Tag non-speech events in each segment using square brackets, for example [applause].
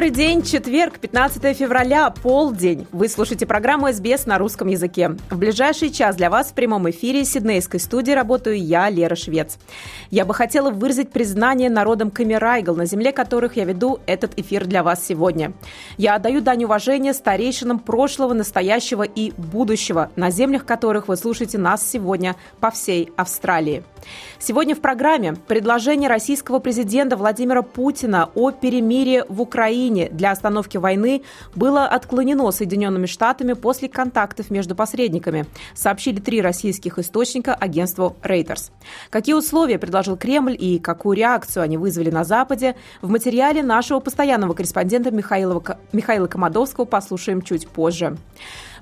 Добрый день, четверг, 15 февраля, полдень. Вы слушаете программу СБС на русском языке. В ближайший час для вас в прямом эфире Сиднейской студии работаю я, Лера Швец. Я бы хотела выразить признание народам Камерайгл, на земле которых я веду этот эфир для вас сегодня. Я отдаю дань уважения старейшинам прошлого, настоящего и будущего, на землях которых вы слушаете нас сегодня по всей Австралии. Сегодня в программе предложение российского президента Владимира Путина о перемирии в Украине для остановки войны было отклонено Соединенными Штатами после контактов между посредниками, сообщили три российских источника агентству Reuters. Какие условия предложил Кремль и какую реакцию они вызвали на Западе, в материале нашего постоянного корреспондента Михаила, Михаила Комадовского послушаем чуть позже.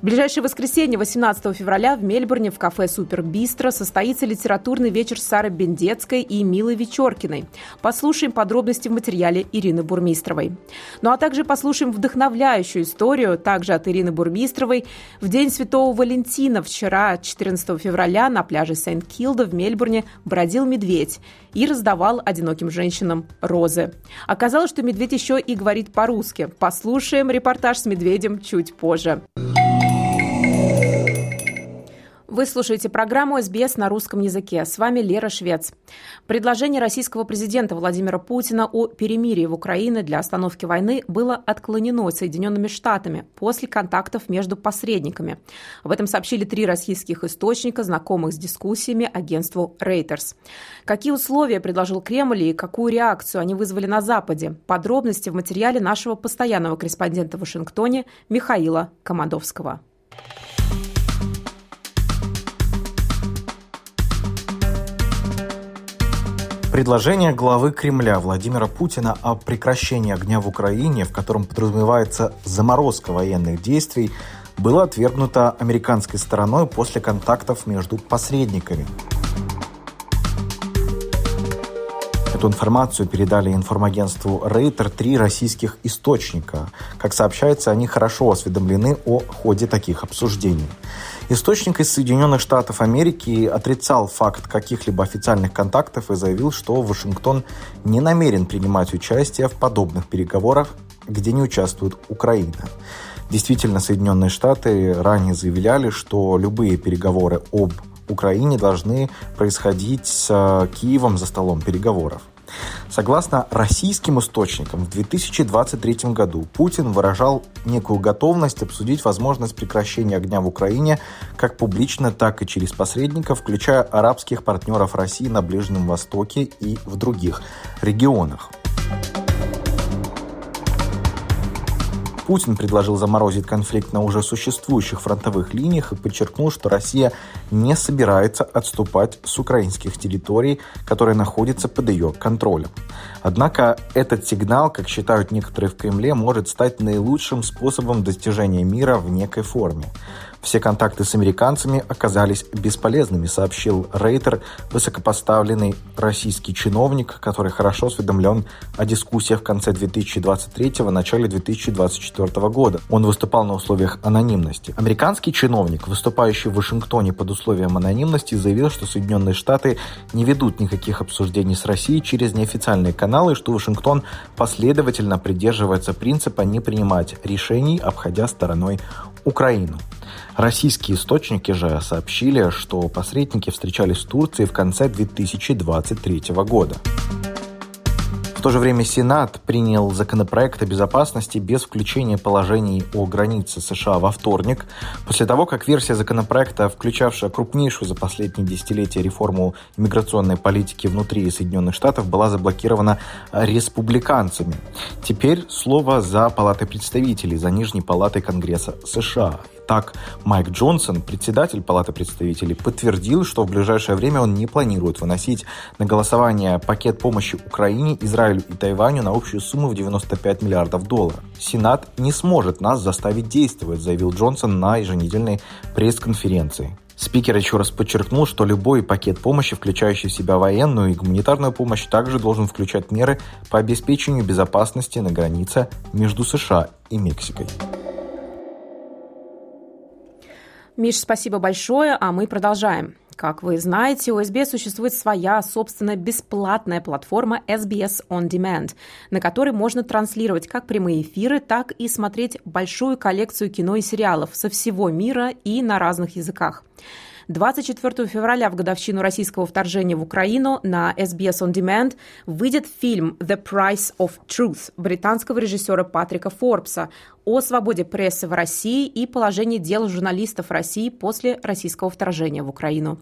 В ближайшее воскресенье, 18 февраля, в Мельбурне в кафе «Супер Бистро» состоится литературный вечер Сары Бендецкой и Милы Вечеркиной. Послушаем подробности в материале Ирины Бурмистровой. Ну а также послушаем вдохновляющую историю, также от Ирины Бурмистровой. В День Святого Валентина вчера, 14 февраля, на пляже Сент-Килда в Мельбурне бродил медведь и раздавал одиноким женщинам розы. Оказалось, что медведь еще и говорит по-русски. Послушаем репортаж с медведем чуть позже. Вы слушаете программу «СБС» на русском языке. С вами Лера Швец. Предложение российского президента Владимира Путина о перемирии в Украине для остановки войны было отклонено Соединенными Штатами после контактов между посредниками. Об этом сообщили три российских источника, знакомых с дискуссиями агентству Reuters. Какие условия предложил Кремль и какую реакцию они вызвали на Западе? Подробности в материале нашего постоянного корреспондента в Вашингтоне Михаила Командовского. Предложение главы Кремля Владимира Путина о прекращении огня в Украине, в котором подразумевается заморозка военных действий, было отвергнуто американской стороной после контактов между посредниками. Эту информацию передали информагентству Рейтер три российских источника. Как сообщается, они хорошо осведомлены о ходе таких обсуждений. Источник из Соединенных Штатов Америки отрицал факт каких-либо официальных контактов и заявил, что Вашингтон не намерен принимать участие в подобных переговорах, где не участвует Украина. Действительно, Соединенные Штаты ранее заявляли, что любые переговоры об Украине должны происходить с э, Киевом за столом переговоров. Согласно российским источникам, в 2023 году Путин выражал некую готовность обсудить возможность прекращения огня в Украине как публично, так и через посредников, включая арабских партнеров России на Ближнем Востоке и в других регионах. Путин предложил заморозить конфликт на уже существующих фронтовых линиях и подчеркнул, что Россия не собирается отступать с украинских территорий, которые находятся под ее контролем. Однако этот сигнал, как считают некоторые в Кремле, может стать наилучшим способом достижения мира в некой форме. Все контакты с американцами оказались бесполезными, сообщил Рейтер, высокопоставленный российский чиновник, который хорошо осведомлен о дискуссиях в конце 2023 начале 2024 года. Он выступал на условиях анонимности. Американский чиновник, выступающий в Вашингтоне под условием анонимности, заявил, что Соединенные Штаты не ведут никаких обсуждений с Россией через неофициальные каналы, что Вашингтон последовательно придерживается принципа не принимать решений, обходя стороной Украину. Российские источники же сообщили, что посредники встречались в Турции в конце 2023 года. В то же время Сенат принял законопроект о безопасности без включения положений о границе США во вторник, после того, как версия законопроекта, включавшая крупнейшую за последние десятилетия реформу иммиграционной политики внутри Соединенных Штатов, была заблокирована республиканцами. Теперь слово за Палатой представителей, за Нижней Палатой Конгресса США. Так, Майк Джонсон, председатель Палаты представителей, подтвердил, что в ближайшее время он не планирует выносить на голосование пакет помощи Украине, Израилю и Тайваню на общую сумму в 95 миллиардов долларов. Сенат не сможет нас заставить действовать, заявил Джонсон на еженедельной пресс-конференции. Спикер еще раз подчеркнул, что любой пакет помощи, включающий в себя военную и гуманитарную помощь, также должен включать меры по обеспечению безопасности на границе между США и Мексикой. Миш, спасибо большое, а мы продолжаем. Как вы знаете, у SBS существует своя собственная бесплатная платформа SBS On Demand, на которой можно транслировать как прямые эфиры, так и смотреть большую коллекцию кино и сериалов со всего мира и на разных языках. 24 февраля в годовщину российского вторжения в Украину на SBS On Demand выйдет фильм «The Price of Truth» британского режиссера Патрика Форбса о свободе прессы в России и положении дел журналистов России после российского вторжения в Украину.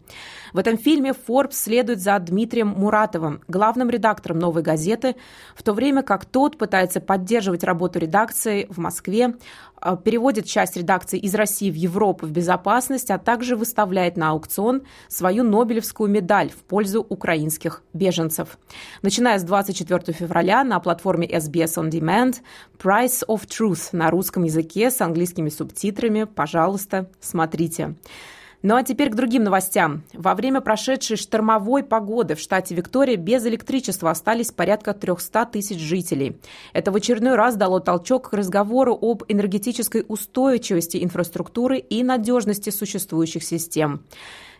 В этом фильме Forbes следует за Дмитрием Муратовым, главным редактором «Новой газеты», в то время как тот пытается поддерживать работу редакции в Москве, а, переводит часть редакции из России в Европу в безопасность, а также выставляет на аукцион свою Нобелевскую медаль в пользу украинских беженцев. Начиная с 24 февраля на платформе SBS On Demand Price of Truth на русском языке с английскими субтитрами. Пожалуйста, смотрите. Ну а теперь к другим новостям. Во время прошедшей штормовой погоды в штате Виктория без электричества остались порядка 300 тысяч жителей. Это в очередной раз дало толчок к разговору об энергетической устойчивости инфраструктуры и надежности существующих систем.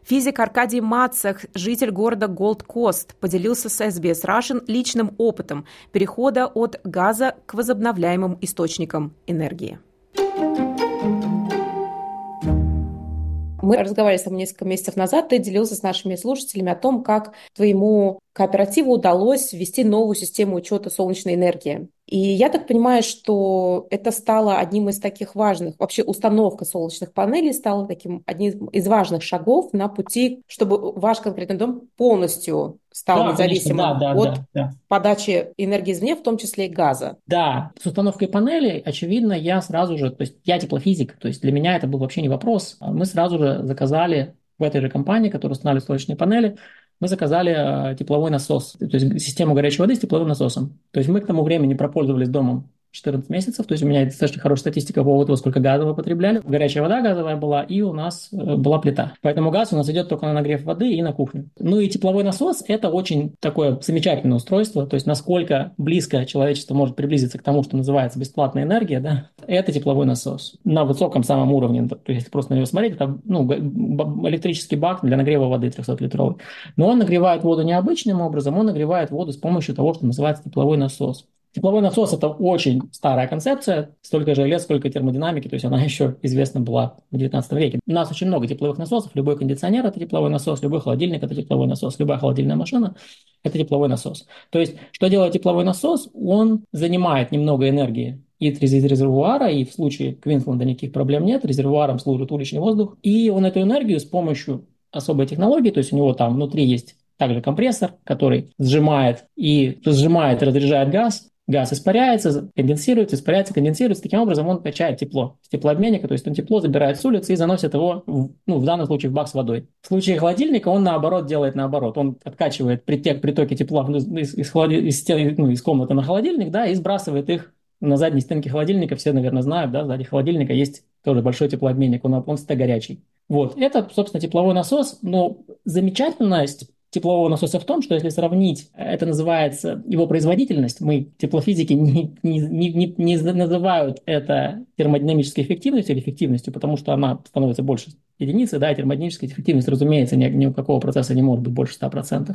Физик Аркадий Мацах, житель города Голд-Кост, поделился с SBS Russian личным опытом перехода от газа к возобновляемым источникам энергии. Мы разговаривали с тобой несколько месяцев назад, ты делился с нашими слушателями о том, как твоему кооперативу удалось ввести новую систему учета солнечной энергии. И я так понимаю, что это стало одним из таких важных, вообще установка солнечных панелей стала таким одним из важных шагов на пути, чтобы ваш конкретный дом полностью стал да, независимым да, да, от да, да. подачи энергии извне, в том числе и газа. Да, с установкой панелей, очевидно, я сразу же, то есть я теплофизик, то есть для меня это был вообще не вопрос. Мы сразу же заказали в этой же компании, которая устанавливает солнечные панели, мы заказали э, тепловой насос, то есть систему горячей воды с тепловым насосом. То есть мы к тому времени пропользовались домом 14 месяцев, то есть у меня достаточно хорошая статистика по поводу сколько газа мы потребляли. Горячая вода газовая была, и у нас э, была плита. Поэтому газ у нас идет только на нагрев воды и на кухню. Ну и тепловой насос – это очень такое замечательное устройство, то есть насколько близко человечество может приблизиться к тому, что называется бесплатная энергия, да, это тепловой насос. На высоком самом уровне, то есть просто на него смотреть, это ну, электрический бак для нагрева воды 300-литровый. Но он нагревает воду необычным образом, он нагревает воду с помощью того, что называется тепловой насос. Тепловой насос – это очень старая концепция, столько же лет, сколько термодинамики, то есть она [laughs] еще известна была в 19 веке. У нас очень много тепловых насосов, любой кондиционер – это тепловой насос, любой холодильник – это тепловой насос, любая холодильная машина – это тепловой насос. То есть, что делает тепловой насос? Он занимает немного энергии из резервуара, и в случае Квинсленда никаких проблем нет, резервуаром служит уличный воздух, и он эту энергию с помощью особой технологии, то есть у него там внутри есть также компрессор, который сжимает и сжимает и разряжает газ, газ испаряется, конденсируется, испаряется, конденсируется. Таким образом он качает тепло с теплообменника, то есть он тепло забирает с улицы и заносит его, в, ну, в данном случае, в бак с водой. В случае холодильника он, наоборот, делает наоборот. Он откачивает притек, притоки тепла из, из, из, ну, из комнаты на холодильник, да, и сбрасывает их на задней стенке холодильника. Все, наверное, знают, да, сзади холодильника есть тоже большой теплообменник, он, он всегда горячий. Вот, это, собственно, тепловой насос, но замечательность теплового насоса в том, что если сравнить, это называется его производительность, мы теплофизики [laughs] не, не, не, не называют это термодинамической эффективностью или эффективностью, потому что она становится больше единицы, да, термодинамическая эффективность, разумеется, ни, ни у какого процесса не может быть больше 100%.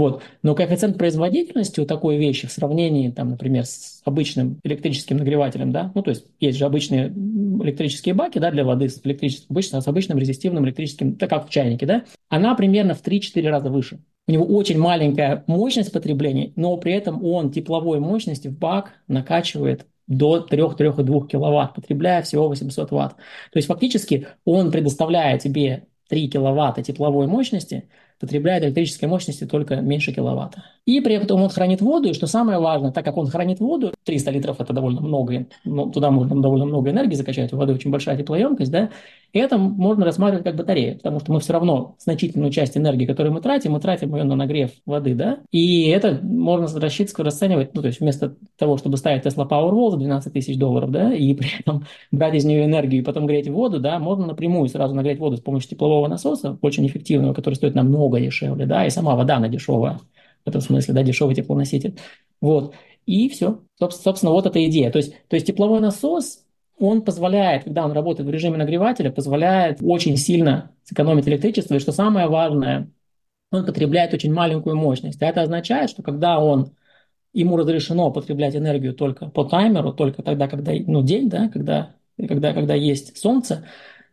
Вот. Но коэффициент производительности у такой вещи в сравнении, там, например, с обычным электрическим нагревателем, да, ну, то есть есть же обычные электрические баки, да, для воды с электрическим, обычно с обычным резистивным электрическим, так как в чайнике, да, она примерно в 3-4 раза выше. У него очень маленькая мощность потребления, но при этом он тепловой мощности в бак накачивает до 3-3,2 киловатт, потребляя всего 800 ватт. То есть фактически он предоставляет тебе 3 киловатта тепловой мощности потребляет электрической мощности только меньше киловатта. И при этом он хранит воду, и что самое важное, так как он хранит воду, 300 литров это довольно много, ну, туда можно довольно много энергии закачать, у воды очень большая теплоемкость, да, и это можно рассматривать как батарея, потому что мы все равно значительную часть энергии, которую мы тратим, мы тратим ее на нагрев воды, да, и это можно рассчитывать, расценивать, ну, то есть вместо того, чтобы ставить Tesla Powerwall за 12 тысяч долларов, да, и при этом брать из нее энергию и потом греть воду, да, можно напрямую сразу нагреть воду с помощью теплового насоса, очень эффективного, который стоит намного дешевле, да, и сама вода, она дешевая, в этом смысле, да, дешевый теплоноситель. Вот. И все. Собственно, вот эта идея. То есть, то есть тепловой насос он позволяет, когда он работает в режиме нагревателя, позволяет очень сильно сэкономить электричество. И что самое важное, он потребляет очень маленькую мощность. А это означает, что когда он ему разрешено потреблять энергию только по таймеру, только тогда, когда ну, день, да, когда, когда, когда есть солнце,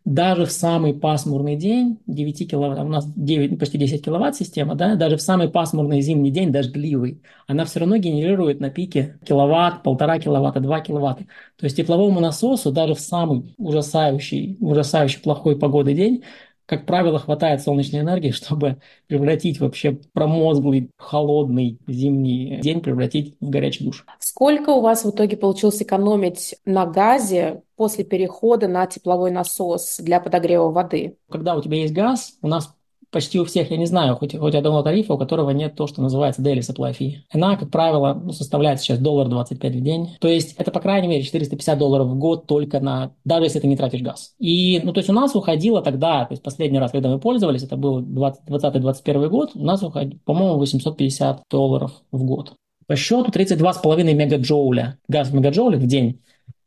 даже в самый пасмурный день, 9 киловатт, у нас 9, почти 10 киловатт система, да, даже в самый пасмурный зимний день, дождливый, она все равно генерирует на пике киловатт, полтора киловатта, 2 киловатта. То есть тепловому насосу даже в самый ужасающий, ужасающий плохой погоды день как правило, хватает солнечной энергии, [laughs] чтобы превратить вообще промозглый, холодный зимний день, превратить в горячий душ. Сколько у вас в итоге получилось экономить на газе после перехода на тепловой насос для подогрева воды? Когда у тебя есть газ, у нас почти у всех, я не знаю, хоть, хоть одного тарифа, у которого нет то, что называется daily supply fee. Она, как правило, ну, составляет сейчас доллар 25 в день. То есть это, по крайней мере, 450 долларов в год только на, даже если ты не тратишь газ. И, ну, то есть у нас уходило тогда, то есть последний раз, когда мы пользовались, это был 2020-2021 год, у нас уходило, по-моему, 850 долларов в год. По счету 32,5 мегаджоуля, газ в мегаджоулях в день.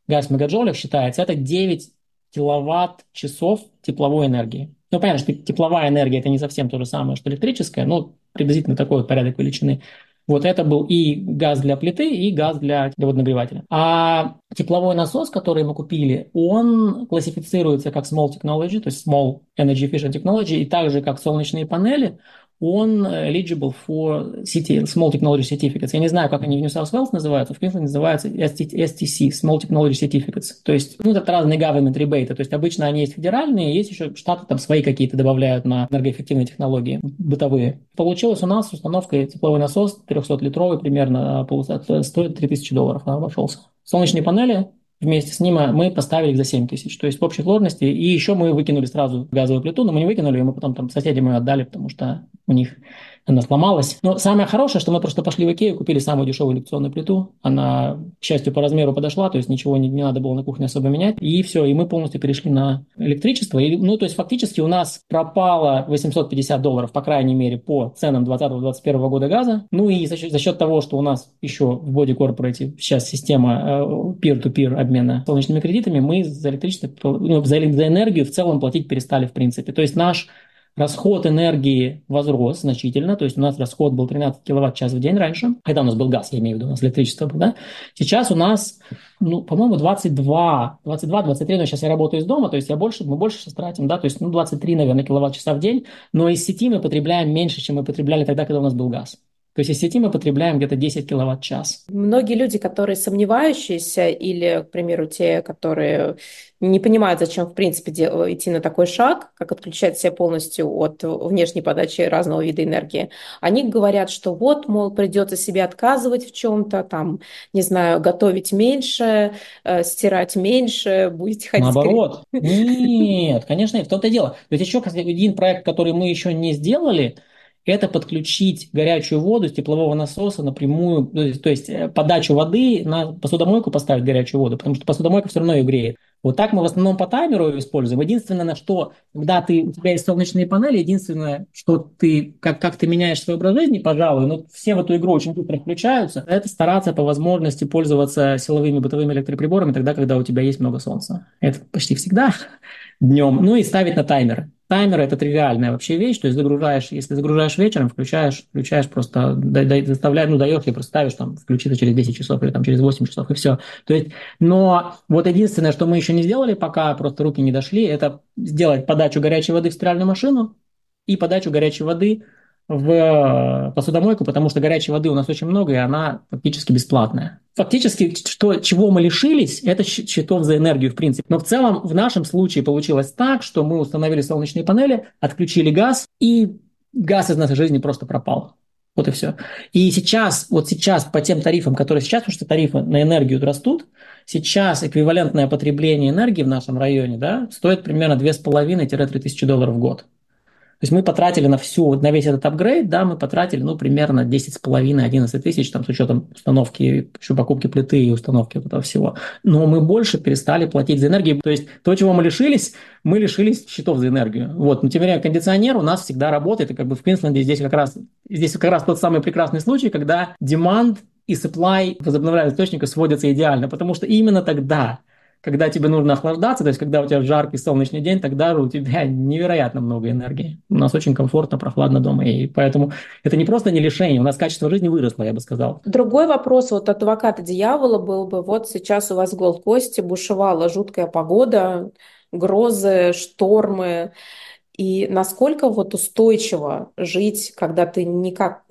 Газ в мегаджоулях считается, это 9 киловатт-часов тепловой энергии. Ну, понятно, что тепловая энергия – это не совсем то же самое, что электрическая, но приблизительно такой вот порядок величины. Вот это был и газ для плиты, и газ для водонагревателя. А тепловой насос, который мы купили, он классифицируется как small technology, то есть small energy efficient technology, и также как солнечные панели – он eligible for CT, Small Technology Certificates. Я не знаю, как они в New South Wales называются, в Квинсленде называются STC, Small Technology Certificates. То есть, ну, это разные government rebate. То есть, обычно они есть федеральные, есть еще штаты там свои какие-то добавляют на энергоэффективные технологии бытовые. Получилось у нас установка тепловой насос 300-литровый примерно, а, стоит 3000 долларов, обошелся. Солнечные панели вместе с ним а мы поставили их за 7 тысяч. То есть в общей сложности. И еще мы выкинули сразу газовую плиту, но мы не выкинули, и мы потом там соседям ее отдали, потому что у них она сломалась. Но самое хорошее, что мы просто пошли в Икею, купили самую дешевую индукционную плиту. Она, к счастью, по размеру подошла, то есть ничего не, не надо было на кухне особо менять. И все, и мы полностью перешли на электричество. И, ну, то есть фактически у нас пропало 850 долларов, по крайней мере, по ценам 2020-2021 года газа. Ну и за счет, за счет того, что у нас еще в Body Corporate сейчас система э, peer-to-peer обмена солнечными кредитами, мы за электричество, ну, за, за энергию в целом платить перестали в принципе. То есть наш Расход энергии возрос значительно, то есть у нас расход был 13 киловатт-час в день раньше, когда у нас был газ, я имею в виду, у нас электричество было, да? Сейчас у нас, ну, по-моему, 22, 22, 23, но сейчас я работаю из дома, то есть я больше, мы больше сейчас тратим, да, то есть, ну, 23, наверное, киловатт-часа в день, но из сети мы потребляем меньше, чем мы потребляли тогда, когда у нас был газ. То есть из сети мы потребляем где-то 10 киловатт-час. Многие люди, которые сомневающиеся или, к примеру, те, которые не понимают, зачем, в принципе, идти на такой шаг, как отключать себя полностью от внешней подачи разного вида энергии, они говорят, что вот, мол, придется себе отказывать в чем-то, там, не знаю, готовить меньше, э, стирать меньше, будете ходить... Наоборот. [laughs] Нет, конечно, в том-то и дело. Ведь еще один проект, который мы еще не сделали – это подключить горячую воду с теплового насоса напрямую, то есть, то есть э, подачу воды на посудомойку поставить горячую воду, потому что посудомойка все равно ее греет. Вот так мы в основном по таймеру используем. Единственное, на что, когда ты, у тебя есть солнечные панели, единственное, что ты, как, как ты меняешь свой образ жизни, пожалуй, но все в эту игру очень быстро включаются, это стараться по возможности пользоваться силовыми бытовыми электроприборами тогда, когда у тебя есть много солнца. Это почти всегда [laughs] днем. Ну и ставить на таймер. Таймер – это тривиальная вообще вещь, то есть загружаешь, если загружаешь вечером, включаешь, включаешь просто, заставляешь, ну, даешь просто ставишь, там, включиться через 10 часов или там через 8 часов, и все. То есть, но вот единственное, что мы еще не сделали, пока просто руки не дошли, это сделать подачу горячей воды в стиральную машину и подачу горячей воды в посудомойку, потому что горячей воды у нас очень много, и она фактически бесплатная. Фактически, что, чего мы лишились, это счетов за энергию, в принципе. Но в целом в нашем случае получилось так, что мы установили солнечные панели, отключили газ и газ из нашей жизни просто пропал. Вот и все. И сейчас, вот сейчас по тем тарифам, которые сейчас, потому что тарифы на энергию растут, сейчас эквивалентное потребление энергии в нашем районе да, стоит примерно 2,5-3 тысячи долларов в год. То есть мы потратили на всю, на весь этот апгрейд, да, мы потратили, ну, примерно 10,5-11 тысяч, там, с учетом установки, еще покупки плиты и установки вот этого всего. Но мы больше перестали платить за энергию. То есть то, чего мы лишились, мы лишились счетов за энергию. Вот, но тем не менее, кондиционер у нас всегда работает, и как бы в Квинсленде здесь как раз, здесь как раз тот самый прекрасный случай, когда demand и supply возобновляемых источников сводятся идеально, потому что именно тогда когда тебе нужно охлаждаться, то есть когда у тебя жаркий солнечный день, тогда у тебя невероятно много энергии. У нас очень комфортно, прохладно дома, и поэтому это не просто не лишение, у нас качество жизни выросло, я бы сказал. Другой вопрос вот от адвоката дьявола был бы, вот сейчас у вас в Голд-Косте бушевала жуткая погода, грозы, штормы, и насколько вот устойчиво жить, когда ты никак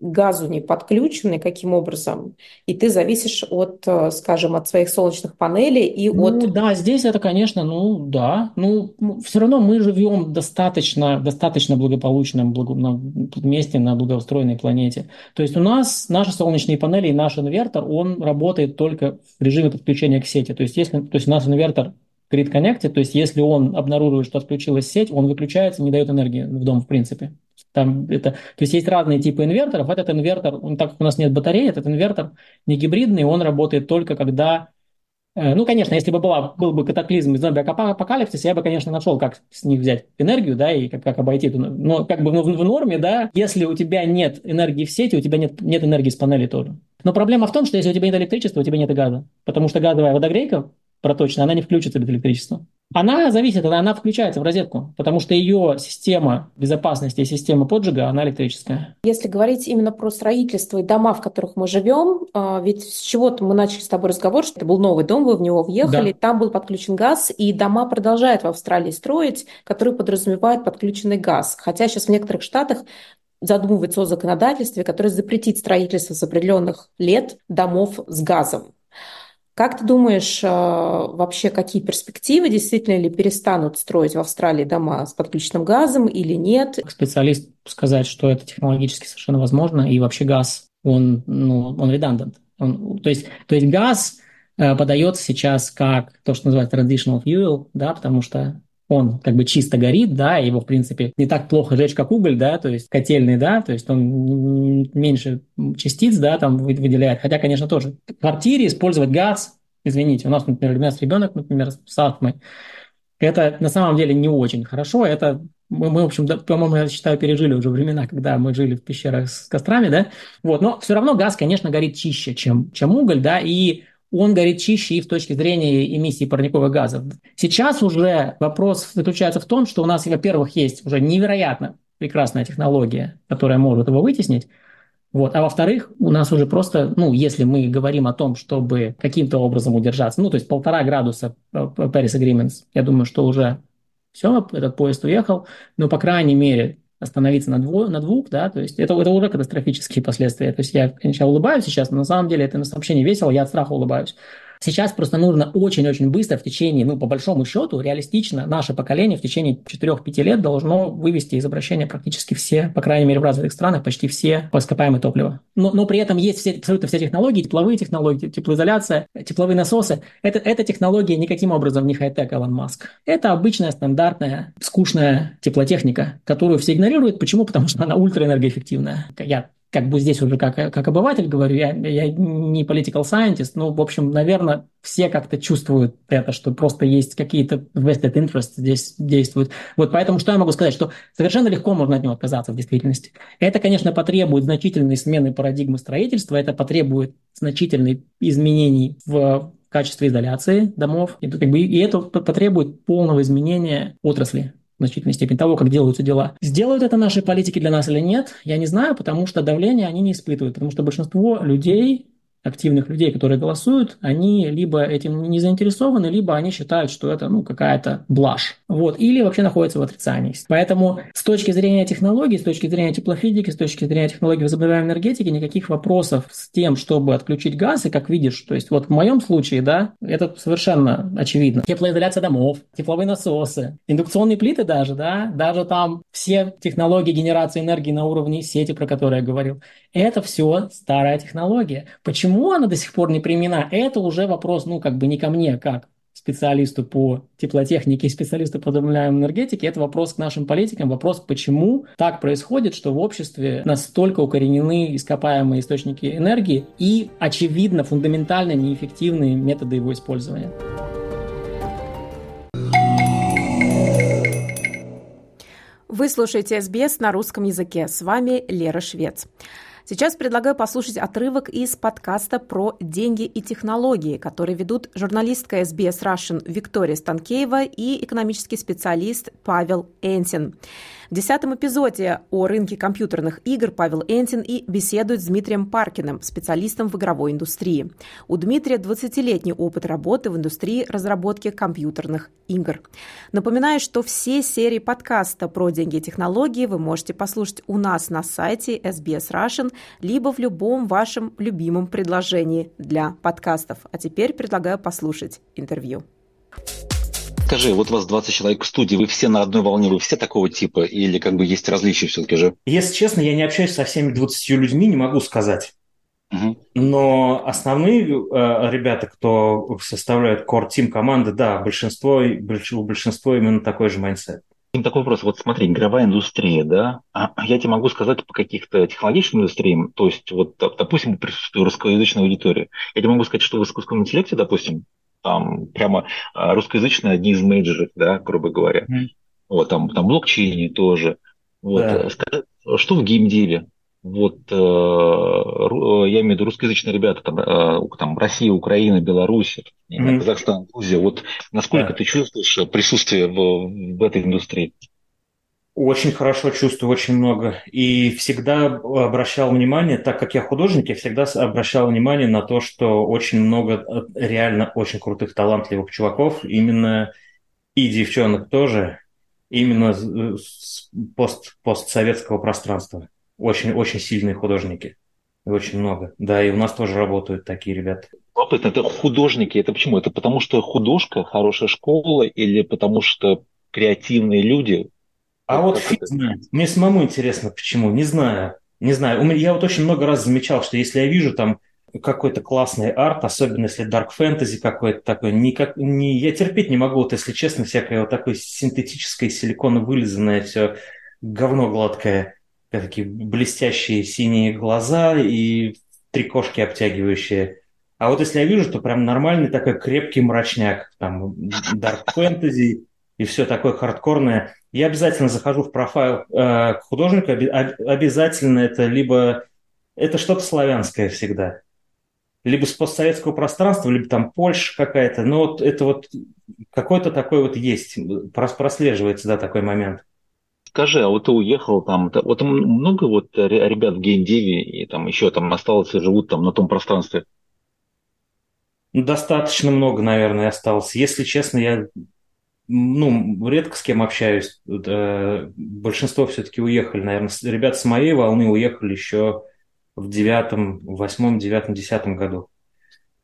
газу не подключен, каким образом, и ты зависишь от, э, скажем, от своих солнечных панелей и ну, от... Да, здесь это, конечно, ну да, ну все равно мы живем достаточно, достаточно благополучном благо, на месте, на благоустроенной планете. То есть у нас наши солнечные панели и наш инвертор, он работает только в режиме подключения к сети. То есть если, то есть у нас инвертор Grid Connect, то есть если он обнаруживает, что отключилась сеть, он выключается, не дает энергии в дом в принципе. Там это, то есть есть разные типы инверторов. Этот инвертор, он, так как у нас нет батареи, этот инвертор не гибридный, он работает только когда э, ну, конечно, если бы была, был бы катаклизм из зомби-апокалипсиса, я бы, конечно, нашел, как с них взять энергию, да, и как, как обойти эту... Но как бы в, в норме, да, если у тебя нет энергии в сети, у тебя нет, нет энергии с панели тоже. Но проблема в том, что если у тебя нет электричества, у тебя нет и газа. Потому что газовая водогрейка проточная, она не включится без электричества. Она зависит, она включается в розетку, потому что ее система безопасности и система поджига, она электрическая. Если говорить именно про строительство и дома, в которых мы живем, а, ведь с чего-то мы начали с тобой разговор, что это был новый дом, вы в него въехали, да. там был подключен газ, и дома продолжают в Австралии строить, которые подразумевают подключенный газ. Хотя сейчас в некоторых штатах задумывается о законодательстве, которое запретит строительство с определенных лет домов с газом. Как ты думаешь, а, вообще какие перспективы? Действительно ли перестанут строить в Австралии дома с подключенным газом или нет? Специалист сказать, что это технологически совершенно возможно, и вообще газ, он, ну, он redundant. Он, то, есть, то есть газ э, подается сейчас как то, что называется traditional fuel, да, потому что он как бы чисто горит, да, его, в принципе, не так плохо жечь, как уголь, да, то есть котельный, да, то есть он меньше частиц, да, там выделяет, хотя, конечно, тоже. В квартире использовать газ, извините, у нас, например, у нас ребенок, например, с астмой, это на самом деле не очень хорошо, это мы, мы в общем, да, по-моему, я считаю, пережили уже времена, когда мы жили в пещерах с кострами, да, вот, но все равно газ, конечно, горит чище, чем, чем уголь, да, и он горит чище и в точке зрения эмиссии парниковых газов. Сейчас уже вопрос заключается в том, что у нас, во-первых, есть уже невероятно прекрасная технология, которая может его вытеснить, вот. А во-вторых, у нас уже просто, ну, если мы говорим о том, чтобы каким-то образом удержаться, ну, то есть полтора градуса Paris Agreements, я думаю, что уже все, этот поезд уехал, но, по крайней мере, остановиться на, дво, на двух, да, то есть это, это уже катастрофические последствия. То есть я, конечно, улыбаюсь сейчас, но на самом деле это вообще не весело, я от страха улыбаюсь. Сейчас просто нужно очень-очень быстро в течение, ну, по большому счету, реалистично, наше поколение в течение 4-5 лет должно вывести из обращения практически все, по крайней мере, в развитых странах, почти все ископаемые топлива. Но, но при этом есть все, абсолютно все технологии, тепловые технологии, теплоизоляция, тепловые насосы. Это, эта технология никаким образом не хай-тек Илон Маск. Это обычная, стандартная, скучная теплотехника, которую все игнорируют. Почему? Потому что она ультраэнергоэффективная. Я как бы здесь уже как, как обыватель говорю, я, я не political scientist, но, в общем, наверное, все как-то чувствуют это, что просто есть какие-то vested interests здесь действуют. Вот поэтому что я могу сказать, что совершенно легко можно от него отказаться в действительности. Это, конечно, потребует значительной смены парадигмы строительства, это потребует значительных изменений в качестве изоляции домов, и, как бы, и это потребует полного изменения отрасли значительной степени того, как делаются дела. Сделают это наши политики для нас или нет, я не знаю, потому что давление они не испытывают, потому что большинство людей активных людей, которые голосуют, они либо этим не заинтересованы, либо они считают, что это ну, какая-то блажь. Вот. Или вообще находятся в отрицании. Поэтому с точки зрения технологий, с точки зрения теплофизики, с точки зрения технологий возобновляемой энергетики, никаких вопросов с тем, чтобы отключить газ, и как видишь, то есть вот в моем случае, да, это совершенно очевидно. Теплоизоляция домов, тепловые насосы, индукционные плиты даже, да, даже там все технологии генерации энергии на уровне сети, про которые я говорил, это все старая технология. Почему она до сих пор не применена, это уже вопрос, ну, как бы не ко мне, как специалисту по теплотехнике и специалисту по возобновляемой энергетике, это вопрос к нашим политикам, вопрос, почему так происходит, что в обществе настолько укоренены ископаемые источники энергии и, очевидно, фундаментально неэффективные методы его использования. Вы слушаете СБС на русском языке. С вами Лера Швец. Сейчас предлагаю послушать отрывок из подкаста про деньги и технологии, который ведут журналистка SBS Russian Виктория Станкеева и экономический специалист Павел Энсин. В десятом эпизоде о рынке компьютерных игр Павел Энтин и беседует с Дмитрием Паркиным, специалистом в игровой индустрии. У Дмитрия 20-летний опыт работы в индустрии разработки компьютерных игр. Напоминаю, что все серии подкаста про деньги и технологии вы можете послушать у нас на сайте SBS Russian, либо в любом вашем любимом приложении для подкастов. А теперь предлагаю послушать интервью. Скажи, вот у вас 20 человек в студии, вы все на одной волне, вы все такого типа, или как бы есть различия все-таки же? Если честно, я не общаюсь со всеми 20 людьми, не могу сказать. Угу. Но основные э, ребята, кто составляют core team команды, да, большинство, у большинства именно такой же mindset. Такой вопрос. Вот смотри, игровая индустрия, да, а я тебе могу сказать по каких-то технологическим индустриям, то есть вот, допустим, присутствие русскоязычной аудитории. Я тебе могу сказать, что в искусственном интеллекте, допустим, там прямо а, русскоязычные одни из мейджеров, да, грубо говоря. Mm. Вот, там, там блокчейне тоже. Вот. Да. Э, что в геймдеве? Вот э, я имею в виду русскоязычные ребята, там, э, там Россия, Украина, Беларусь, mm-hmm. Казахстан, Грузия. Вот насколько да. ты чувствуешь присутствие в, в этой индустрии? Очень хорошо чувствую, очень много. И всегда обращал внимание, так как я художник, я всегда обращал внимание на то, что очень много э, реально очень крутых, талантливых чуваков, именно и девчонок тоже, именно с пост, постсоветского пространства. Очень, очень сильные художники. Очень много. Да, и у нас тоже работают такие ребята. Любопытно, это художники. Это почему? Это потому что художка, хорошая школа или потому что креативные люди, а вот фиг знает. Мне самому интересно, почему. Не знаю. Не знаю. Я вот очень много раз замечал, что если я вижу там какой-то классный арт, особенно если dark fantasy какой-то такой, никак, не, я терпеть не могу, вот если честно, всякое вот такое синтетическое, силиконо вылизанное все говно гладкое, такие блестящие синие глаза и три кошки обтягивающие. А вот если я вижу, то прям нормальный такой крепкий мрачняк, там dark fantasy и все такое хардкорное, я обязательно захожу в профайл э, художника, обязательно это либо это что-то славянское всегда, либо с постсоветского пространства, либо там Польша какая-то, но вот это вот какой-то такой вот есть, прослеживается, да, такой момент. Скажи, а вот ты уехал там, вот много вот ребят в геймдеве и там еще там осталось и живут там на том пространстве? Достаточно много, наверное, осталось. Если честно, я ну, редко с кем общаюсь. Большинство все-таки уехали, наверное. Ребята с моей волны уехали еще в девятом, восьмом, девятом, десятом году.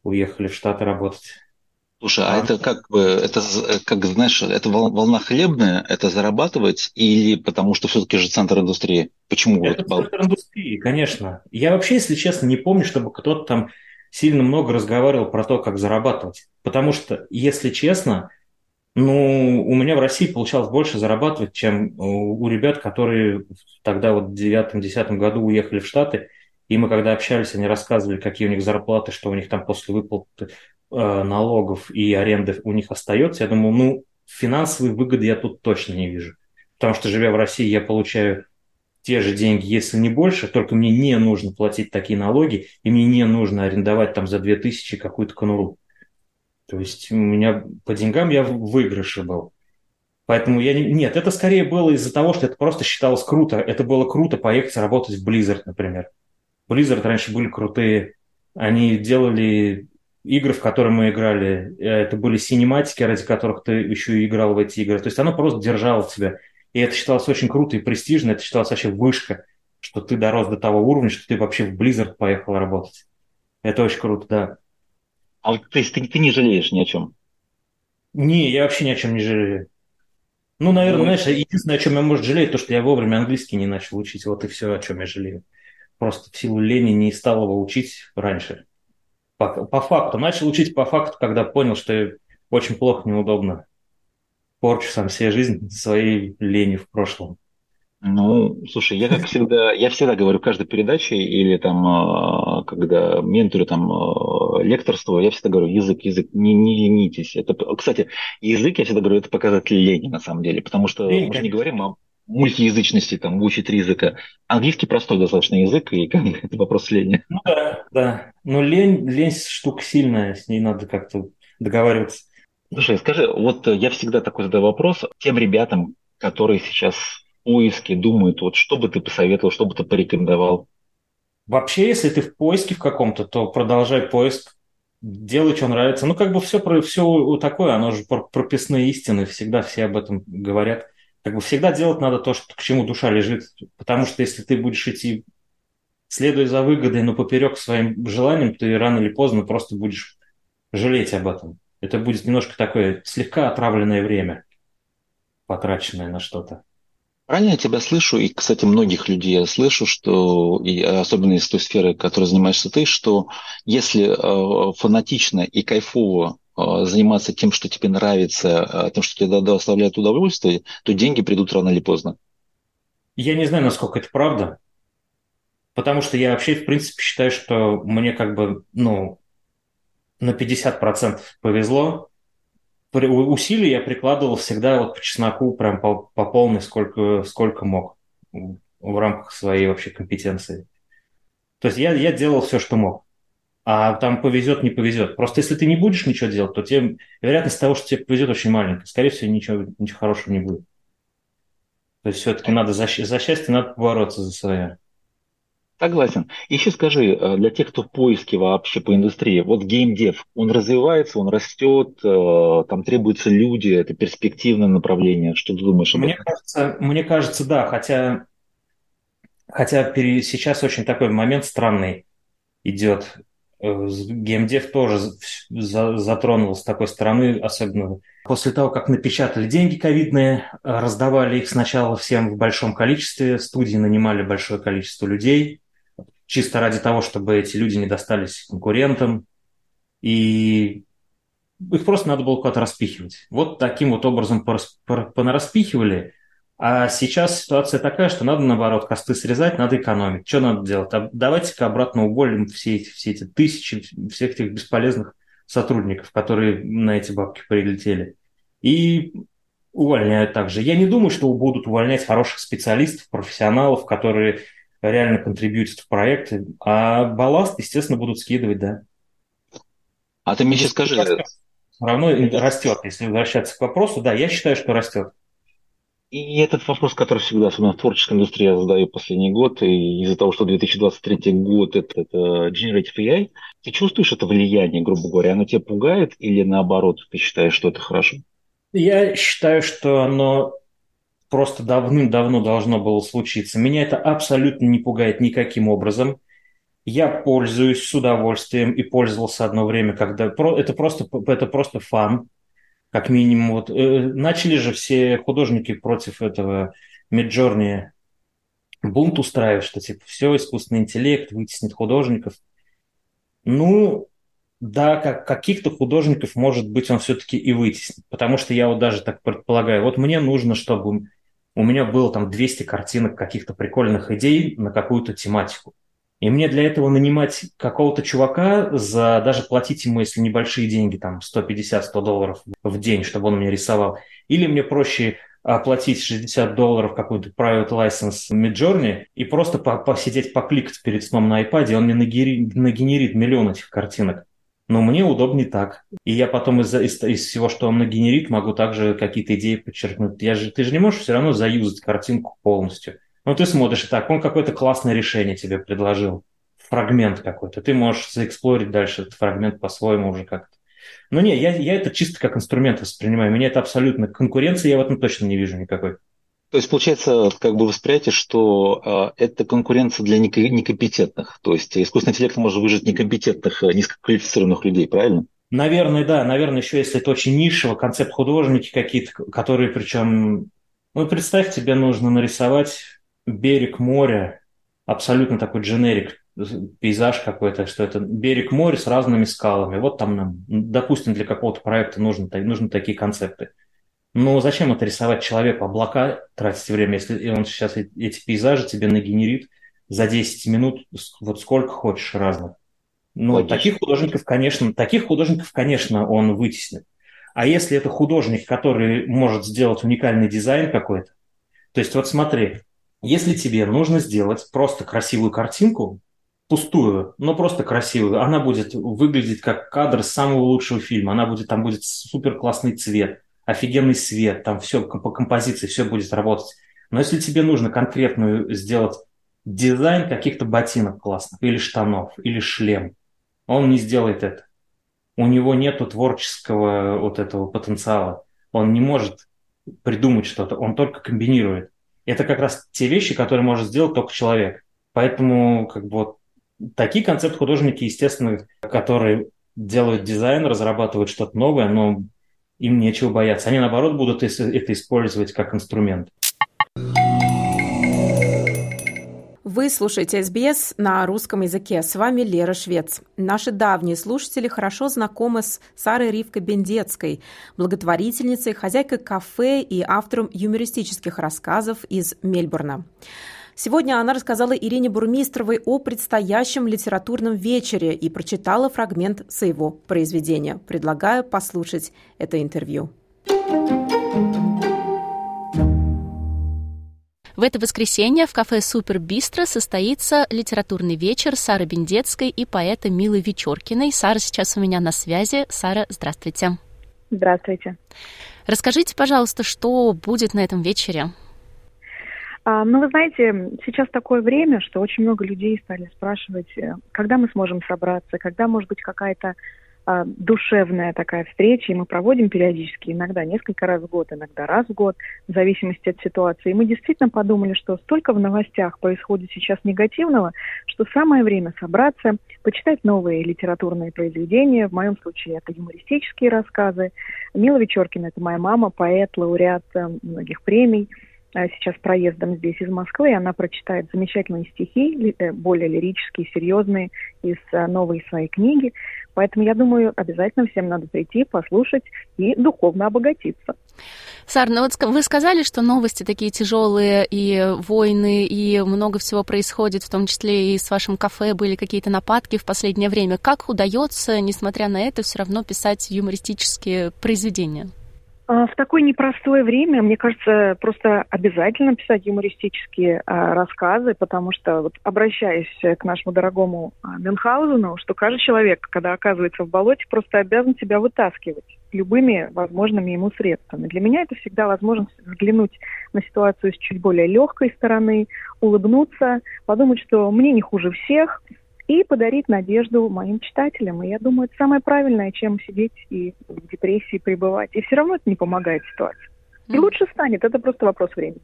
Уехали в Штаты работать. Слушай, а, а это как бы, это как знаешь, это волна хлебная, это зарабатывать или потому что все-таки же центр индустрии? Почему? Это вот, центр индустрии, конечно. Я вообще, если честно, не помню, чтобы кто-то там сильно много разговаривал про то, как зарабатывать. Потому что, если честно, ну, у меня в России получалось больше зарабатывать, чем у ребят, которые тогда вот в девятом-десятом году уехали в Штаты. И мы когда общались, они рассказывали, какие у них зарплаты, что у них там после выплаты э, налогов и аренды у них остается. Я думал, ну, финансовые выгоды я тут точно не вижу. Потому что, живя в России, я получаю те же деньги, если не больше, только мне не нужно платить такие налоги, и мне не нужно арендовать там за 2000 какую-то конуру. То есть у меня по деньгам я в выигрыше был. Поэтому я не... Нет, это скорее было из-за того, что это просто считалось круто. Это было круто поехать работать в Blizzard, например. Blizzard раньше были крутые Они делали игры, в которые мы играли. Это были синематики, ради которых ты еще и играл в эти игры. То есть оно просто держало тебя. И это считалось очень круто и престижно. Это считалось вообще вышка, что ты дорос до того уровня, что ты вообще в Blizzard поехал работать. Это очень круто, да. А вот, то есть ты, ты не жалеешь ни о чем? Не, я вообще ни о чем не жалею. Ну, наверное, ну, знаешь, единственное, о чем я, может, жалею, то, что я вовремя английский не начал учить. Вот и все, о чем я жалею. Просто в силу лени не стал его учить раньше. По, по факту. Начал учить по факту, когда понял, что очень плохо, неудобно. Порчу сам себе жизнь своей ленью в прошлом. Ну, слушай, я как всегда, я всегда говорю в каждой передаче или там, а, когда менторю там а, лекторство, я всегда говорю, язык, язык, не, не ленитесь. Это, кстати, язык, я всегда говорю, это показатель лени на самом деле, потому что Лень, мы же не говорим о мультиязычности, там, учить три языка. Английский простой достаточно язык, и как это вопрос лени. Ну да, да. Но лень, лень штука сильная, с ней надо как-то договариваться. Слушай, скажи, вот я всегда такой задаю вопрос тем ребятам, которые сейчас поиске думают, вот что бы ты посоветовал, что бы ты порекомендовал? Вообще, если ты в поиске в каком-то, то продолжай поиск, делай, что нравится. Ну, как бы все, все такое, оно же прописные истины, всегда все об этом говорят. Как бы всегда делать надо то, что, к чему душа лежит. Потому что если ты будешь идти, следуя за выгодой, но поперек своим желаниям, ты рано или поздно просто будешь жалеть об этом. Это будет немножко такое слегка отравленное время, потраченное на что-то. Правильно я тебя слышу, и, кстати, многих людей я слышу, что, и особенно из той сферы, которой занимаешься ты, что если э, фанатично и кайфово э, заниматься тем, что тебе нравится, э, тем, что тебе доставляет удовольствие, то деньги придут рано или поздно. Я не знаю, насколько это правда, потому что я вообще, в принципе, считаю, что мне как бы, ну, на 50% повезло, усилий я прикладывал всегда вот по чесноку прям по, по полной, сколько, сколько мог в рамках своей вообще компетенции. То есть я, я делал все, что мог. А там повезет, не повезет. Просто если ты не будешь ничего делать, то тебе, вероятность того, что тебе повезет, очень маленькая. Скорее всего, ничего, ничего хорошего не будет. То есть все-таки надо за, за счастье надо бороться за свое. Согласен. Еще скажи, э, для тех, кто в поиске вообще по индустрии, вот геймдев, он развивается, он растет, э, там требуются люди, это перспективное направление. Что ты думаешь об мне этом? Кажется, мне кажется, да, хотя, хотя сейчас очень такой момент странный идет. Э, геймдев тоже затронул с такой стороны, особенно после того, как напечатали деньги ковидные, раздавали их сначала всем в большом количестве, студии нанимали большое количество людей, чисто ради того, чтобы эти люди не достались конкурентам, и их просто надо было куда-то распихивать. Вот таким вот образом понараспихивали, а сейчас ситуация такая, что надо, наоборот, косты срезать, надо экономить. Что надо делать? А давайте-ка обратно уволим все эти, все эти тысячи, всех этих бесполезных сотрудников, которые на эти бабки прилетели. И увольняют также. Я не думаю, что будут увольнять хороших специалистов, профессионалов, которые реально контрибьютят в проект, а балласт, естественно, будут скидывать, да. А ты мне сейчас скажи... Все равно растет, если возвращаться к вопросу, да, я считаю, что растет. И этот вопрос, который всегда, особенно в творческой индустрии, я задаю последний год, и из-за того, что 2023 год это, это Generative AI, ты чувствуешь это влияние, грубо говоря, оно тебя пугает или наоборот, ты считаешь, что это хорошо? Я считаю, что оно просто давным-давно должно было случиться. Меня это абсолютно не пугает никаким образом. Я пользуюсь с удовольствием и пользовался одно время, когда это просто, это просто фан, как минимум. Вот, э, начали же все художники против этого Midjourney бунт устраивать, что типа все, искусственный интеллект вытеснит художников. Ну, да, как каких-то художников, может быть, он все-таки и вытеснит. Потому что я вот даже так предполагаю, вот мне нужно, чтобы у меня было там 200 картинок каких-то прикольных идей на какую-то тематику. И мне для этого нанимать какого-то чувака, за даже платить ему, если небольшие деньги, там 150-100 долларов в день, чтобы он мне рисовал. Или мне проще оплатить 60 долларов какой-то private license Midjourney и просто посидеть, покликать перед сном на iPad, и он мне нагенерит, миллион этих картинок. Но мне удобнее так. И я потом из, из, из всего, что он нагенерит, могу также какие-то идеи подчеркнуть. Я же, ты же не можешь все равно заюзать картинку полностью. Ну, ты смотришь так, он какое-то классное решение тебе предложил фрагмент какой-то. Ты можешь заэксплорить дальше этот фрагмент по-своему уже как-то. Но не, я, я это чисто как инструмент воспринимаю. Меня это абсолютно конкуренции я в этом точно не вижу никакой. То есть получается как бы восприятие, что э, это конкуренция для некомпетентных. То есть искусственный интеллект может выжить некомпетентных, а, низкоквалифицированных людей, правильно? Наверное, да. Наверное, еще если это очень нишево, концепт художники какие-то, которые причем... Ну, представь, тебе нужно нарисовать берег моря, абсолютно такой дженерик, пейзаж какой-то, что это берег моря с разными скалами. Вот там допустим, для какого-то проекта нужны, нужны такие концепты. Но зачем это рисовать человеку, облака, тратить время, если он сейчас эти пейзажи тебе нагенерит за 10 минут, вот сколько хочешь разных. Ну, Логично. таких художников, конечно, таких художников, конечно, он вытеснит. А если это художник, который может сделать уникальный дизайн какой-то, то есть вот смотри, если тебе нужно сделать просто красивую картинку, пустую, но просто красивую, она будет выглядеть как кадр самого лучшего фильма, она будет, там будет супер классный цвет, офигенный свет, там все по композиции, все будет работать. Но если тебе нужно конкретную сделать дизайн каких-то ботинок классных, или штанов, или шлем, он не сделает это. У него нет творческого вот этого потенциала. Он не может придумать что-то, он только комбинирует. Это как раз те вещи, которые может сделать только человек. Поэтому как бы вот такие концепты художники, естественно, которые делают дизайн, разрабатывают что-то новое, но им нечего бояться. Они, наоборот, будут это использовать как инструмент. Вы слушаете СБС на русском языке. С вами Лера Швец. Наши давние слушатели хорошо знакомы с Сарой Ривкой Бендецкой, благотворительницей, хозяйкой кафе и автором юмористических рассказов из Мельбурна. Сегодня она рассказала Ирине Бурмистровой о предстоящем литературном вечере и прочитала фрагмент своего произведения. Предлагаю послушать это интервью. В это воскресенье в кафе «Супер Бистро» состоится литературный вечер Сары Бендецкой и поэта Милы Вечеркиной. Сара сейчас у меня на связи. Сара, здравствуйте. Здравствуйте. Расскажите, пожалуйста, что будет на этом вечере? А, ну, вы знаете, сейчас такое время, что очень много людей стали спрашивать, э, когда мы сможем собраться, когда, может быть, какая-то а, душевная такая встреча, и мы проводим периодически, иногда несколько раз в год, иногда раз в год, в зависимости от ситуации. И мы действительно подумали, что столько в новостях происходит сейчас негативного, что самое время собраться, почитать новые литературные произведения. В моем случае это юмористические рассказы. Мила Вечеркина – это моя мама, поэт, лауреат э, многих премий – сейчас проездом здесь из Москвы, и она прочитает замечательные стихи, э, более лирические, серьезные, из э, новой своей книги. Поэтому, я думаю, обязательно всем надо прийти, послушать и духовно обогатиться. Сар, ну вот вы сказали, что новости такие тяжелые, и войны, и много всего происходит, в том числе и с вашим кафе были какие-то нападки в последнее время. Как удается, несмотря на это, все равно писать юмористические произведения? А, в такое непростое время, мне кажется, просто обязательно писать юмористические а, рассказы, потому что, вот, обращаясь к нашему дорогому а, Мюнхгаузену, что каждый человек, когда оказывается в болоте, просто обязан себя вытаскивать любыми возможными ему средствами. Для меня это всегда возможность взглянуть на ситуацию с чуть более легкой стороны, улыбнуться, подумать, что мне не хуже всех – и подарить надежду моим читателям. И я думаю, это самое правильное, чем сидеть и в депрессии пребывать. И все равно это не помогает ситуации. И лучше станет, это просто вопрос времени.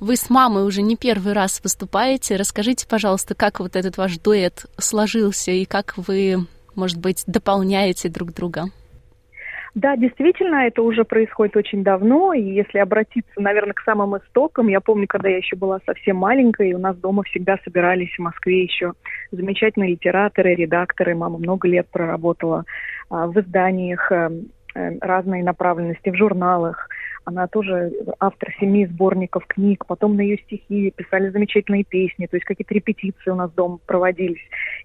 Вы с мамой уже не первый раз выступаете. Расскажите, пожалуйста, как вот этот ваш дуэт сложился и как вы, может быть, дополняете друг друга? Да, действительно, это уже происходит очень давно, и если обратиться, наверное, к самым истокам, я помню, когда я еще была совсем маленькой, у нас дома всегда собирались в Москве еще замечательные литераторы, редакторы. Мама много лет проработала а, в изданиях а, разной направленности, в журналах. Она тоже автор семи сборников книг, потом на ее стихи писали замечательные песни, то есть какие-то репетиции у нас дома проводились.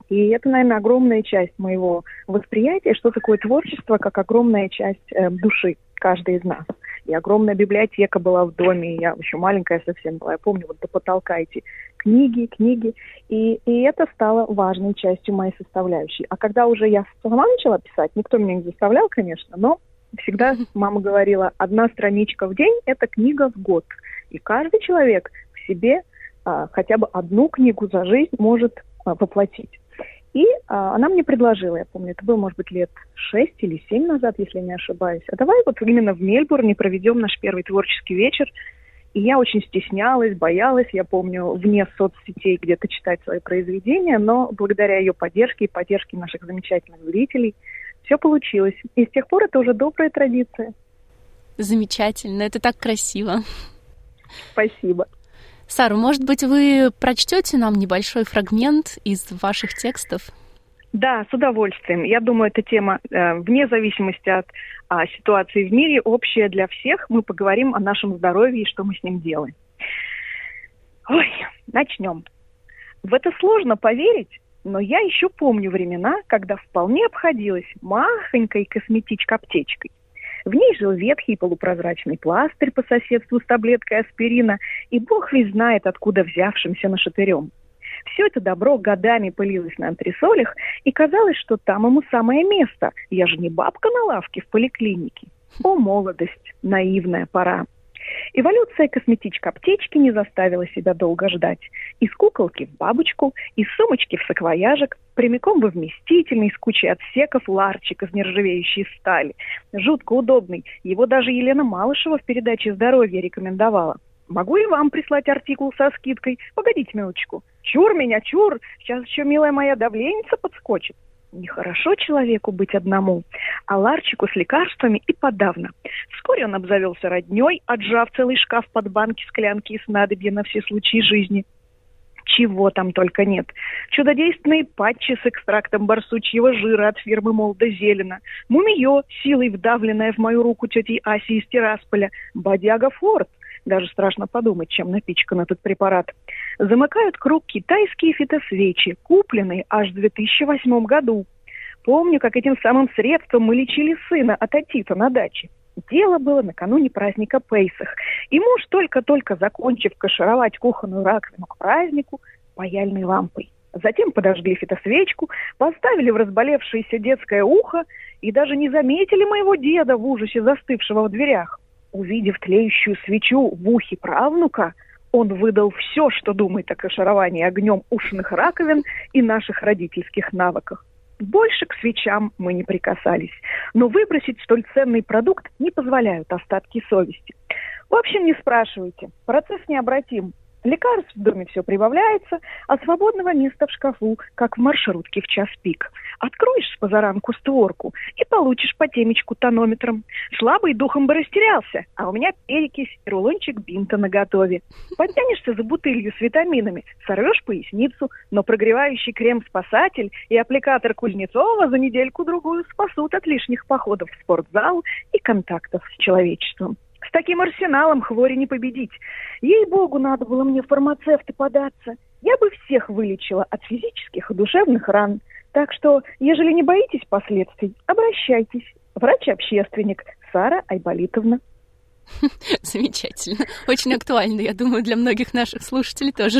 И это, наверное, огромная часть моего восприятия, что такое творчество, как огромная часть э, души каждой из нас. И огромная библиотека была в доме, я еще маленькая совсем была, я помню, вот до потолка эти книги, книги. И, и это стало важной частью моей составляющей. А когда уже я сама начала писать, никто меня не заставлял, конечно, но всегда мама говорила, одна страничка в день – это книга в год. И каждый человек в себе а, хотя бы одну книгу за жизнь может а, воплотить. И а, она мне предложила, я помню, это было, может быть, лет шесть или семь назад, если не ошибаюсь. А давай вот именно в Мельбурне проведем наш первый творческий вечер. И я очень стеснялась, боялась, я помню, вне соцсетей где-то читать свои произведения, но благодаря ее поддержке и поддержке наших замечательных зрителей все получилось. И с тех пор это уже добрая традиция. Замечательно, это так красиво. Спасибо. Сара, может быть, вы прочтете нам небольшой фрагмент из ваших текстов? Да, с удовольствием. Я думаю, эта тема, э, вне зависимости от а, ситуации в мире, общая для всех. Мы поговорим о нашем здоровье и что мы с ним делаем. Ой, начнем. В это сложно поверить, но я еще помню времена, когда вполне обходилась махонькой косметичка-аптечкой. В ней жил ветхий полупрозрачный пластырь по соседству с таблеткой аспирина, и бог весь знает, откуда взявшимся нашатырем. Все это добро годами пылилось на антресолях, и казалось, что там ему самое место. Я же не бабка на лавке в поликлинике. О, молодость, наивная пора. Эволюция косметичка-аптечки не заставила себя долго ждать. Из куколки в бабочку, из сумочки в саквояжик, прямиком во вместительный с кучей отсеков ларчик из нержавеющей стали. Жутко удобный. Его даже Елена Малышева в передаче «Здоровье» рекомендовала. Могу и вам прислать артикул со скидкой? Погодите минуточку. Чур меня, чур! Сейчас еще, милая моя, давленица подскочит. Нехорошо человеку быть одному, а Ларчику с лекарствами и подавно. Вскоре он обзавелся родней, отжав целый шкаф под банки, склянки и снадобья на все случаи жизни. Чего там только нет. Чудодейственные патчи с экстрактом барсучьего жира от фирмы Молда Зелена, мумиё, силой вдавленная в мою руку тетей Аси из Тирасполя, бодяга Форд, даже страшно подумать, чем напичкан этот препарат. Замыкают круг китайские фитосвечи, купленные аж в 2008 году. Помню, как этим самым средством мы лечили сына от отита на даче. Дело было накануне праздника Пейсах. И муж, только-только закончив кашировать кухонную раковину к празднику, паяльной лампой. Затем подожгли фитосвечку, поставили в разболевшееся детское ухо и даже не заметили моего деда в ужасе застывшего в дверях. Увидев тлеющую свечу в ухе правнука, он выдал все, что думает о кашировании огнем ушных раковин и наших родительских навыках. Больше к свечам мы не прикасались, но выбросить столь ценный продукт не позволяют остатки совести. В общем, не спрашивайте, процесс необратим. Лекарств в доме все прибавляется, а свободного места в шкафу, как в маршрутке в час пик. Откроешь с позаранку створку и получишь по темечку тонометром. Слабый духом бы растерялся, а у меня перекись и рулончик бинта наготове. Подтянешься за бутылью с витаминами, сорвешь поясницу, но прогревающий крем-спасатель и аппликатор Кузнецова за недельку-другую спасут от лишних походов в спортзал и контактов с человечеством. С таким арсеналом хвори не победить. Ей-богу, надо было мне в фармацевты податься. Я бы всех вылечила от физических и душевных ран. Так что, ежели не боитесь последствий, обращайтесь. Врач-общественник Сара Айболитовна. [laughs] Замечательно. Очень актуально, я думаю, для многих наших слушателей тоже.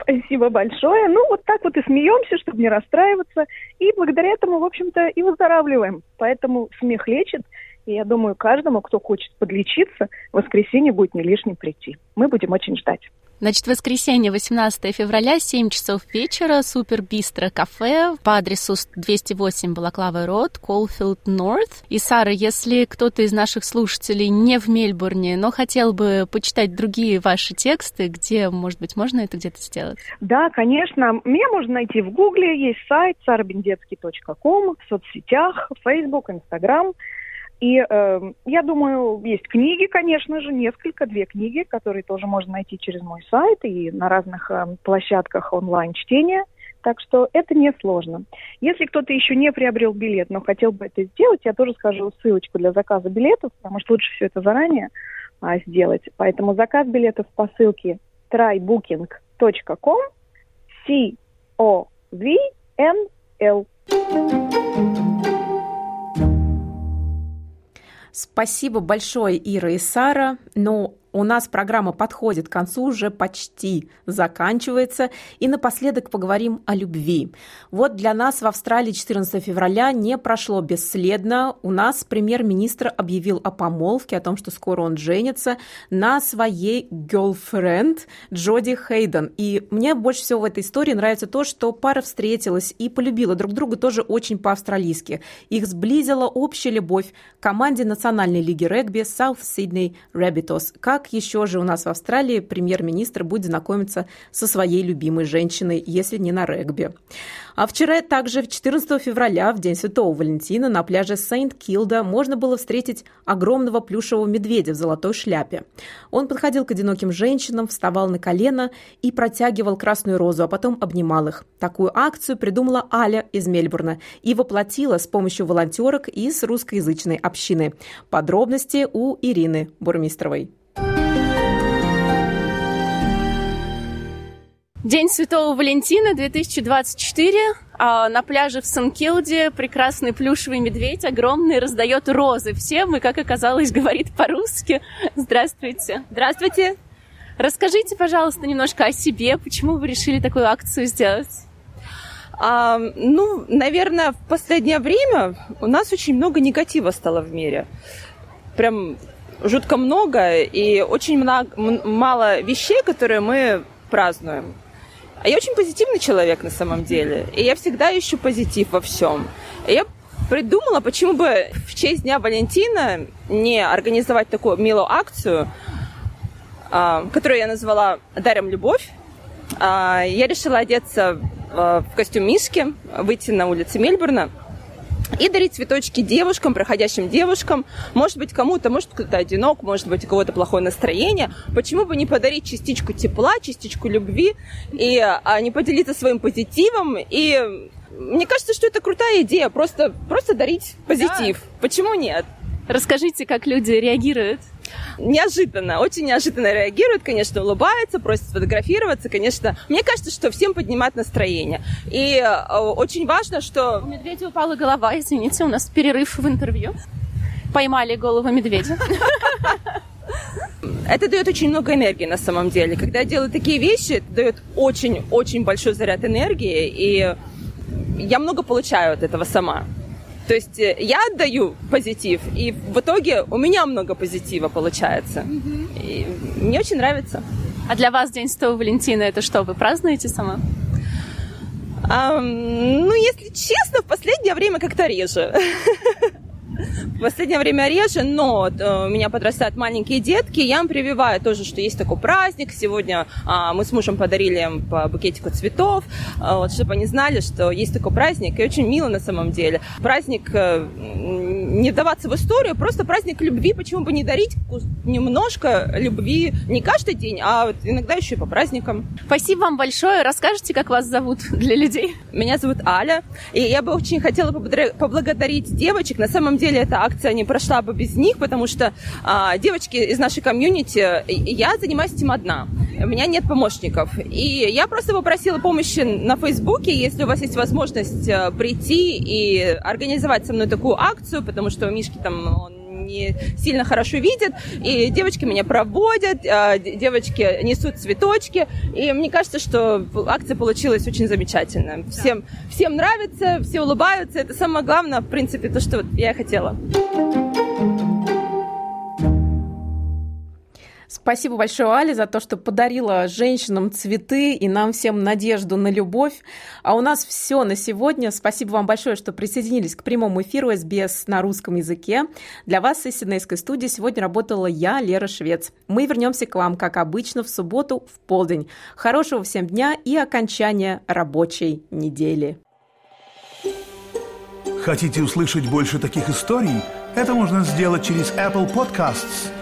Спасибо большое. Ну, вот так вот и смеемся, чтобы не расстраиваться. И благодаря этому, в общем-то, и выздоравливаем. Поэтому смех лечит. И я думаю, каждому, кто хочет подлечиться, в воскресенье будет не лишним прийти. Мы будем очень ждать. Значит, воскресенье, 18 февраля, 7 часов вечера, Супер Бистро кафе по адресу 208 Балаклава Род, Колфилд Норт. И, Сара, если кто-то из наших слушателей не в Мельбурне, но хотел бы почитать другие ваши тексты, где, может быть, можно это где-то сделать? Да, конечно. Меня можно найти в Гугле, есть сайт sarabindetsky.com, в соцсетях, Facebook, Instagram. И э, я думаю, есть книги, конечно же, несколько, две книги, которые тоже можно найти через мой сайт и на разных э, площадках онлайн-чтения. Так что это не сложно. Если кто-то еще не приобрел билет, но хотел бы это сделать, я тоже скажу ссылочку для заказа билетов, потому что лучше все это заранее а, сделать. Поэтому заказ билетов по ссылке trybooking.com C Спасибо большое, Ира и Сара. Но У нас программа подходит к концу, уже почти заканчивается. И напоследок поговорим о любви. Вот для нас в Австралии 14 февраля не прошло бесследно. У нас премьер-министр объявил о помолвке, о том, что скоро он женится на своей girlfriend Джоди Хейден. И мне больше всего в этой истории нравится то, что пара встретилась и полюбила друг друга тоже очень по-австралийски. Их сблизила общая любовь к команде Национальной лиги регби South Sydney Rabbitohs. Как как еще же у нас в Австралии премьер-министр будет знакомиться со своей любимой женщиной, если не на регби? А вчера также, 14 февраля, в День Святого Валентина, на пляже Сент-Килда можно было встретить огромного плюшевого медведя в золотой шляпе. Он подходил к одиноким женщинам, вставал на колено и протягивал красную розу, а потом обнимал их. Такую акцию придумала Аля из Мельбурна и воплотила с помощью волонтерок из русскоязычной общины. Подробности у Ирины Бурмистровой. День Святого Валентина 2024. А на пляже в Санкилде прекрасный плюшевый медведь, огромный, раздает розы всем и, как оказалось, [laughs] говорит по-русски. Здравствуйте. Здравствуйте. Расскажите, пожалуйста, немножко о себе. Почему вы решили такую акцию сделать? А, ну, наверное, в последнее время у нас очень много негатива стало в мире. Прям жутко много и очень много, мало вещей, которые мы празднуем. А я очень позитивный человек на самом деле. И я всегда ищу позитив во всем. И я придумала, почему бы в честь Дня Валентина не организовать такую милую акцию, а, которую я назвала «Дарим любовь». А, я решила одеться в костюм Мишки, выйти на улицы Мельбурна – и дарить цветочки девушкам, проходящим девушкам. Может быть, кому-то, может, кто-то одинок, может быть, у кого-то плохое настроение. Почему бы не подарить частичку тепла, частичку любви и а, не поделиться своим позитивом и мне кажется, что это крутая идея, просто, просто дарить позитив. Да. Почему нет? Расскажите, как люди реагируют неожиданно, очень неожиданно реагируют, конечно, улыбаются, просят сфотографироваться, конечно. Мне кажется, что всем поднимает настроение. И э, очень важно, что... У медведя упала голова, извините, у нас перерыв в интервью. Поймали голову медведя. [laughs] Это дает очень много энергии на самом деле. Когда я делаю такие вещи, это дает очень-очень большой заряд энергии, и я много получаю от этого сама. То есть э, я отдаю позитив, и в итоге у меня много позитива получается. И мне очень нравится. А для вас День Святого Валентина это что, вы празднуете сама? Um, ну, если честно, в последнее время как-то реже. [laughs] В последнее время реже, но э, у меня подрастают маленькие детки, я им прививаю тоже, что есть такой праздник. Сегодня а, мы с мужем подарили им по букетику цветов, а, вот, чтобы они знали, что есть такой праздник, и очень мило на самом деле. Праздник, э, не вдаваться в историю, просто праздник любви, почему бы не дарить немножко любви не каждый день, а вот иногда еще и по праздникам. Спасибо вам большое. Расскажите, как вас зовут [laughs] для людей? Меня зовут Аля, и я бы очень хотела поблагодарить девочек. На самом деле эта акция не прошла бы без них, потому что а, девочки из нашей комьюнити, я занимаюсь этим одна. У меня нет помощников. И я просто попросила помощи на Фейсбуке, если у вас есть возможность э, прийти и организовать со мной такую акцию, потому что у Мишки там он не сильно хорошо видит, и девочки меня проводят, а, девочки несут цветочки, и мне кажется, что акция получилась очень замечательная. Всем, всем нравится, все улыбаются, это самое главное, в принципе, то, что я и хотела. Спасибо большое, Али, за то, что подарила женщинам цветы и нам всем надежду на любовь. А у нас все на сегодня. Спасибо вам большое, что присоединились к прямому эфиру СБС на русском языке. Для вас из Сиднейской студии сегодня работала я, Лера Швец. Мы вернемся к вам, как обычно, в субботу в полдень. Хорошего всем дня и окончания рабочей недели. Хотите услышать больше таких историй? Это можно сделать через Apple Podcasts –